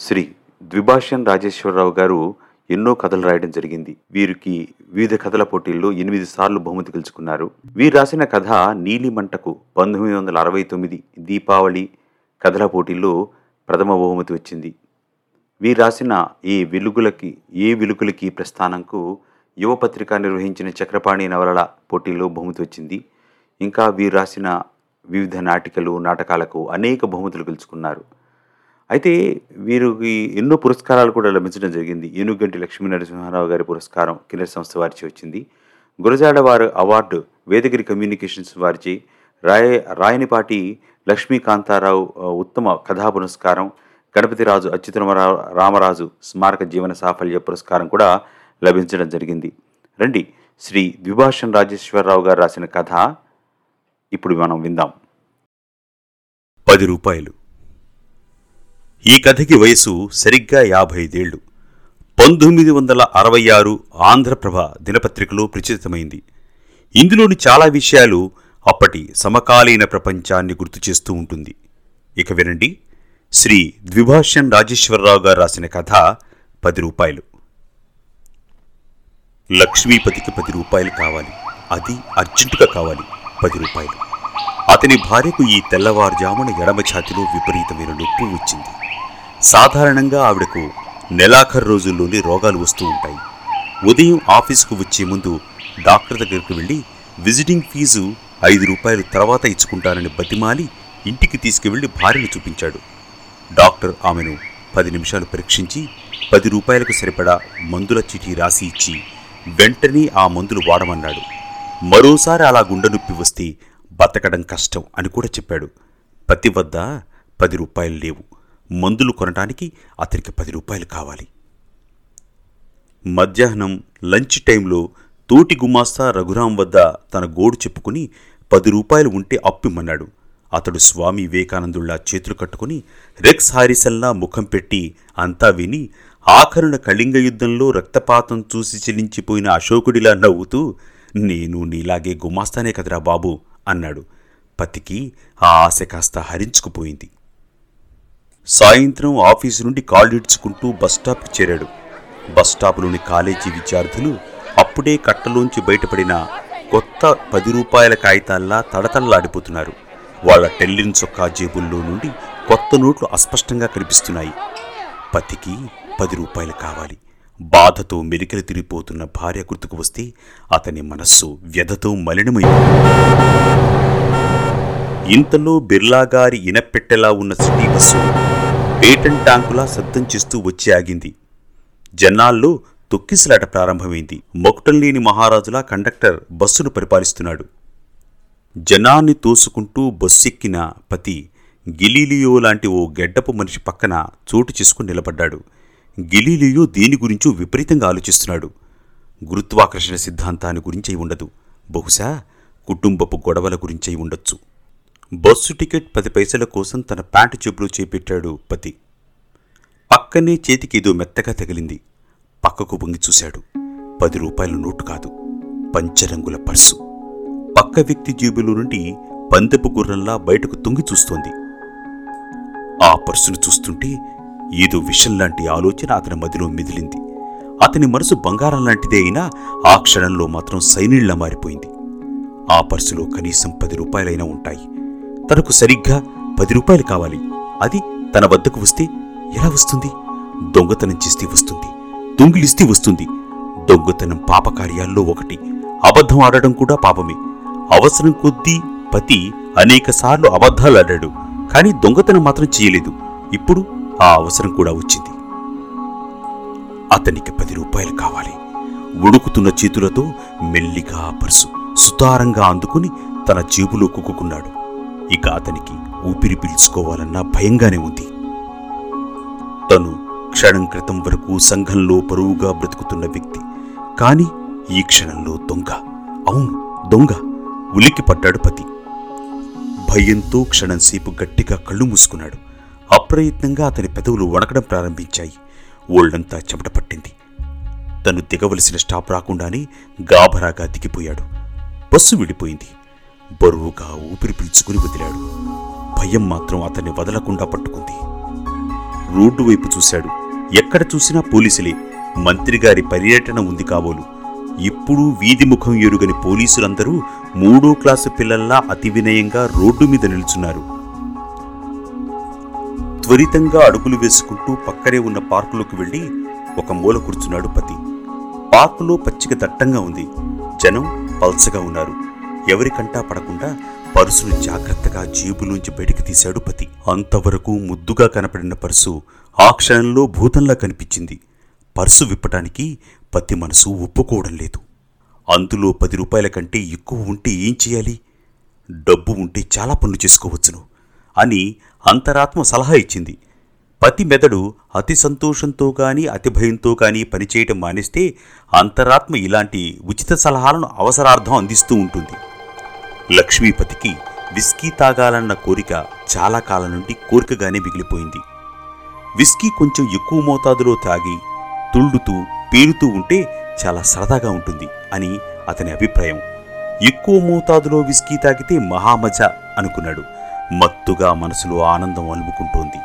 శ్రీ ద్విభాష్యం రాజేశ్వరరావు గారు ఎన్నో కథలు రాయడం జరిగింది. వీరికి వివిధ కథల పోటీల్లో ఎనిమిది సార్లు బహుమతి గెలుచుకున్నారు. వీరు రాసిన కథ నీలిమంటకు పంతొమ్మిది వందల అరవై తొమ్మిది దీపావళి కథల పోటీల్లో ప్రథమ బహుమతి వచ్చింది. వీరు రాసిన ఈ వెలుగులకి ఏ వెలుగులకి ప్రస్థానంకు యువపత్రిక నిర్వహించిన చక్రపాణి నవలల పోటీల్లో బహుమతి వచ్చింది. ఇంకా వీరు రాసిన వివిధ నాటికలు నాటకాలకు అనేక బహుమతులు గెలుచుకున్నారు. అయితే వీరికి ఎన్నో పురస్కారాలు కూడా లభించడం జరిగింది. ఏనుగంటి లక్ష్మీ నరసింహారావు గారి పురస్కారం కిన్నెర సంస్థ వారిచే వచ్చింది. గురజాడ వారు అవార్డు వేదగిరి కమ్యూనికేషన్స్ వారిచే రాయ రాయనిపాటి లక్ష్మీకాంతారావు ఉత్తమ కథా పురస్కారం గణపతిరాజు అచ్యుతరామరావు రామరాజు స్మారక జీవన సాఫల్య పురస్కారం కూడా లభించడం జరిగింది. రండి శ్రీ ద్విభాషన్ రాజేశ్వరరావు గారు రాసిన కథ ఇప్పుడు మనం విందాం. పది రూపాయలు. ఈ కథకి వయసు సరిగ్గా యాభై ఐదేళ్ళు. పంతొమ్మిది వందల అరవై ఆరు ఆంధ్రప్రభ దినపత్రికలో ప్రచురితమైంది. ఇందులోని చాలా విషయాలు అప్పటి సమకాలీన ప్రపంచాన్ని గుర్తు చేస్తూ ఉంటుంది. ఇక వినండి. శ్రీ ద్విభాష్యం రాజేశ్వరరావు గారు రాసిన కథ పది రూపాయలు. లక్ష్మీపతికి పది రూపాయలు కావాలి. అది అర్జెంటుగా కావాలి. పది రూపాయలు. అతని భార్యకు ఈ తెల్లవారుజామున ఎడమ ఛాతిలో విపరీతమైన నొప్పి వచ్చింది. సాధారణంగా ఆవిడకు నెలాఖరు రోజుల్లోనే రోగాలు వస్తూ ఉంటాయి. ఉదయం ఆఫీస్కు వచ్చే ముందు డాక్టర్ దగ్గరికి వెళ్ళి విజిటింగ్ ఫీజు ఐదు రూపాయలు తర్వాత ఇచ్చుకుంటానని బతిమాలి ఇంటికి తీసుకువెళ్ళి భార్యను చూపించాడు. డాక్టర్ ఆమెను పది నిమిషాలు పరీక్షించి పది రూపాయలకు సరిపడా మందుల చీటీ రాసి ఇచ్చి వెంటనే ఆ మందులు వాడమన్నాడు. మరోసారి అలా గుండె నొప్పి వస్తే బతకడం కష్టం అని కూడా చెప్పాడు. పతి వద్ద పది రూపాయలు లేవు. మందులు కొనడానికి అతనికి పది రూపాయలు కావాలి. మధ్యాహ్నం లంచ్ టైంలో తోటి గుమాస్తా రఘురాం వద్ద తన గోడు చెప్పుకుని పది రూపాయలు ఉంటే అప్పిమ్మన్నాడు. అతడు స్వామి వివేకానందుల్లా చేతులు కట్టుకుని రెక్స్ హారిసల్లా ముఖం పెట్టి అంతా విని ఆఖరున కళింగ యుద్ధంలో రక్తపాతం చూసి చెలించిపోయిన అశోకుడిలా నవ్వుతూ నేను నీలాగే గుమాస్తానే కదరా బాబు. అన్నాడు. పతికి ఆ ఆశ కాస్త హరించుకుపోయింది. సాయంత్రం ఆఫీసు నుండి కాళ్ళిడ్చుకుంటూ బస్టాప్కి చేరాడు. బస్టాప్లోని కాలేజీ విద్యార్థులు అప్పుడే కట్టలోంచి బయటపడిన కొత్త పది రూపాయల కాగితాల్లా తడతడలాడిపోతున్నారు. వాళ్ళ టెల్లిన్ చొక్కా జేబుల్లో నుండి కొత్త నోట్లు అస్పష్టంగా కనిపిస్తున్నాయి. పతికి పది రూపాయలు కావాలి. బాధతో మెలికలు తిరిగిపోతున్న భార్య గుర్తుకు వస్తే అతని మనస్సు వ్యధతో మలినమైంది. ఇంతలో బిర్లాగారి ఇనపెట్టెలా ఉన్న సిటీ బస్సు పేటెంట్ ట్యాంకులా శబ్దం చేస్తూ వచ్చి ఆగింది. జనాల్లో తొక్కిసలాట ప్రారంభమైంది. మొక్కటం లేని మహారాజులా కండక్టర్ బస్సును పరిపాలిస్తున్నాడు. జనాన్ని తోసుకుంటూ బస్సెక్కిన పతి గిలీలియో లాంటి ఓ గెడ్డపు మనిషి పక్కన చోటు చేసుకుని నిలబడ్డాడు. గిలీలియో దీని గురించో విపరీతంగా ఆలోచిస్తున్నాడు. గురుత్వాకర్షణ సిద్ధాంతాన్ని గురించై ఉండదు. బహుశా కుటుంబపు గొడవల గురించై ఉండొచ్చు. బస్సు టికెట్ పది పైసల కోసం తన ప్యాంటు చెప్పులు చేపెట్టాడు పతి. పక్కనే చేతికేదో మెత్తగా తగిలింది. పక్కకు వంగి చూశాడు. పది రూపాయల నోటు కాదు. పంచరంగుల పర్సు. పక్క వ్యక్తి జేబులో నుండి పందెపు గుర్రంలా బయటకు తొంగి చూస్తోంది. ఆ పర్సును చూస్తుంటే ఏదో విషం లాంటి ఆలోచన అతని మదిలో మిదిలింది అతని మనసు బంగారం లాంటిదే అయినా ఆ క్షణంలో మాత్రం సైనిళ్ళా మారిపోయింది. ఆ పర్సులో కనీసం పది రూపాయలైనా ఉంటాయి. తనకు సరిగ్గా పది రూపాయలు కావాలి. అది తన వద్దకు వస్తే ఎలా వస్తుంది? దొంగతనం చేస్తే వస్తుంది. దొంగిలిస్తే వస్తుంది. దొంగతనం పాపకార్యాల్లో ఒకటి. అబద్ధం ఆడడం కూడా పాపమే. అవసరం కొద్దీ పతి అనేకసార్లు అబద్ధాలాడాడు కానీ దొంగతనం మాత్రం చేయలేదు. ఇప్పుడు ఆ అవసరం కూడా వచ్చింది. అతనికి పది రూపాయలు కావాలి. ఉడుకుతున్న చేతులతో మెల్లిగా పరుసు పర్సు సుతారంగా అందుకుని తన జేబులో కుక్కుకున్నాడు. ఇక అతనికి ఊపిరి పీల్చుకోవాలన్నా భయంగానే ఉంది. తను క్షణం క్రితం వరకు సంఘంలో పరువుగా బ్రతుకుతున్న వ్యక్తి. కాని ఈ క్షణంలో దొంగ. అవును దొంగ. ఉలిక్కి పడ్డాడు పతి. భయంతో క్షణంసేపు గట్టిగా కళ్ళు మూసుకున్నాడు. అప్రయత్నంగా అతని పెదవులు వణకడం ప్రారంభించాయి. ఒళ్ళంతా చెమట పట్టింది. తను దిగవలసిన స్టాప్ రాకుండానే గాభరాగా దిగిపోయాడు. బస్సు విడిపోయింది. బరువుగా ఊపిరి పీల్చుకుని వదిలాడు. భయం మాత్రం అతన్ని వదలకుండా పట్టుకుంది. రోడ్డు వైపు చూశాడు. ఎక్కడ చూసినా పోలీసులే. మంత్రిగారి పర్యటన ఉంది కాబోలు. ఇప్పుడు వీధి ముఖం ఎరుగని పోలీసులందరూ మూడో క్లాసు పిల్లల్లా అతి వినయంగా రోడ్డు మీద నిల్చున్నారు. త్వరితంగా అడుగులు వేసుకుంటూ పక్కనే ఉన్న పార్కులోకి వెళ్ళి ఒక మూల కూర్చున్నాడు పతి. పార్కులో పచ్చిక దట్టంగా ఉంది. జనం పల్చగా ఉన్నారు. ఎవరికంటా పడకుండా పర్సును జాగ్రత్తగా జేబులోంచి బయటికి తీశాడు పతి. అంతవరకు ముద్దుగా కనపడిన పర్సు ఆ క్షణంలో భూతంలా కనిపించింది. పర్సు విప్పటానికి పతి మనసు ఒప్పుకోవడం లేదు. అందులో పది రూపాయల కంటే ఎక్కువ ఉంటే ఏం చేయాలి? డబ్బు ఉంటే చాలా పనులు చేసుకోవచ్చును. అని అంతరాత్మ సలహా ఇచ్చింది. పతి మెదడు అతి సంతోషంతో గాని అతి భయంతో గాని పనిచేయటం మానేస్తే అంతరాత్మ ఇలాంటి ఉచిత సలహాలను అవసరార్థం అందిస్తూ ఉంటుంది. లక్ష్మీపతికి విస్కీ తాగాలన్న కోరిక చాలా కాలం నుండి కోరికగానే మిగిలిపోయింది. విస్కీ కొంచెం ఎక్కువ మోతాదులో తాగి తుళ్ళుతూ పేరుతూ ఉంటే చాలా సరదాగా ఉంటుంది అని అతని అభిప్రాయం. ఎక్కువ మోతాదులో విస్కీ తాగితే మహామజ అనుకున్నాడు. మత్తుగా మనసులో ఆనందం అలుముకుంటోంది.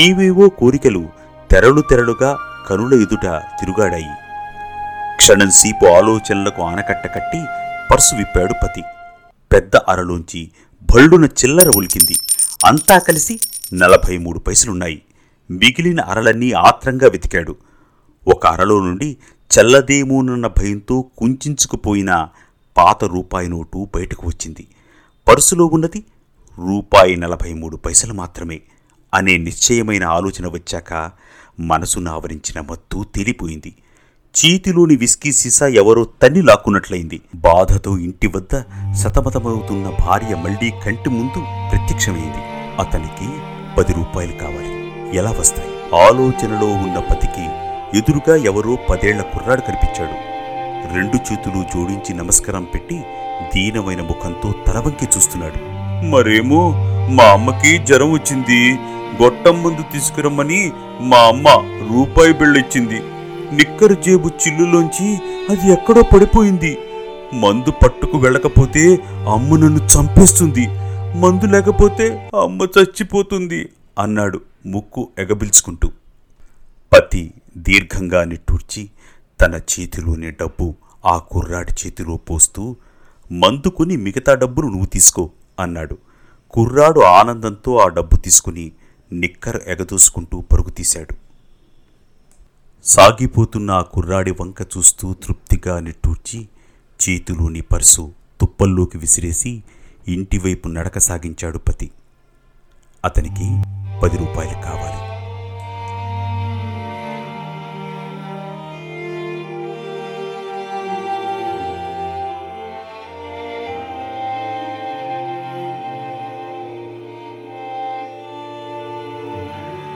ఏవేవో కోరికలు తెరలు తెరలుగా కనుల ఎదుట తిరుగాడాయి. క్షణంసేపు ఆలోచనలకు ఆనకట్ట కట్టి పర్సు విప్పాడు పతి. పెద్ద అరలోంచి భళ్ళున చిల్లర ఉలికింది అంతా కలిసి నలభై మూడు పైసలున్నాయి. మిగిలిన అరలన్నీ ఆత్రంగా వెతికాడు. ఒక అరలో నుండి చల్లదేమోనన్న భయంతో కుంచుకుపోయిన పాత రూపాయి నోటు బయటకు వచ్చింది. పర్సులో ఉన్నది రూపాయి నలభై మూడు పైసలు మాత్రమే అనే నిశ్చయమైన ఆలోచన వచ్చాక మనసును ఆవరించిన మత్తు తేలిపోయింది. చీతిలోని విస్కీ సీసా ఎవరో తన్ని లాక్కున్నట్లయింది. బాధతో ఇంటి వద్ద సతమతమవుతున్న భార్య మళ్ళీ కంటి ముందు ప్రత్యక్షమైంది. అతనికి పది రూపాయలు కావాలి. ఎలా వస్తాయి? ఆలోచనలో ఉన్న పతికి ఎదురుగా ఎవరో పదేళ్ళ కుర్రాడు కనిపించాడు. రెండు చేతులు జోడించి నమస్కారం పెట్టి దీనమైన ముఖంతో తలవంకి చూస్తున్నాడు. మరేమో మా అమ్మకి జ్వరం వచ్చింది. గొట్టం మందు తీసుకురమ్మని మా అమ్మ రూపాయి బిళ్ళిచ్చింది నిక్కరు జేబు చిల్లులోంచి అది ఎక్కడో పడిపోయింది. మందు పట్టుకు వెళ్ళకపోతే అమ్మ నన్ను చంపేస్తుంది. మందు లేకపోతే అమ్మ చచ్చిపోతుంది అన్నాడు ముక్కు ఎగబిల్చుకుంటూ. పతి దీర్ఘంగా నిట్టూర్చి తన చేతిలోని డబ్బు ఆ కుర్రాడి చేతిలో పోస్తూ మందుకుని మిగతా డబ్బును నువ్వు తీసుకో. అన్నాడు. కుర్రాడు ఆనందంతో ఆ డబ్బు తీసుకుని నిక్కర్ ఎగదూసుకుంటూ పరుగు తీశాడు. సాగిపోతున్న ఆ కుర్రాడి వంక చూస్తూ తృప్తిగా నిట్టూర్చి చేతిలోని పర్సు తుప్పల్లోకి విసిరేసి ఇంటివైపు నడక సాగించాడు పతి. అతనికి పది రూపాయలు కావాలి.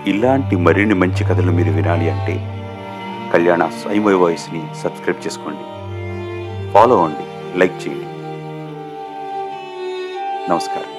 ఇలాంటి మరిన్ని మంచి కథలు మీరు వినాలి అంటే కళ్యాణ సైమై వాయిస్ని సబ్స్క్రైబ్ చేసుకోండి. ఫాలో అవ్వండి. లైక్ చేయండి. నమస్కారం.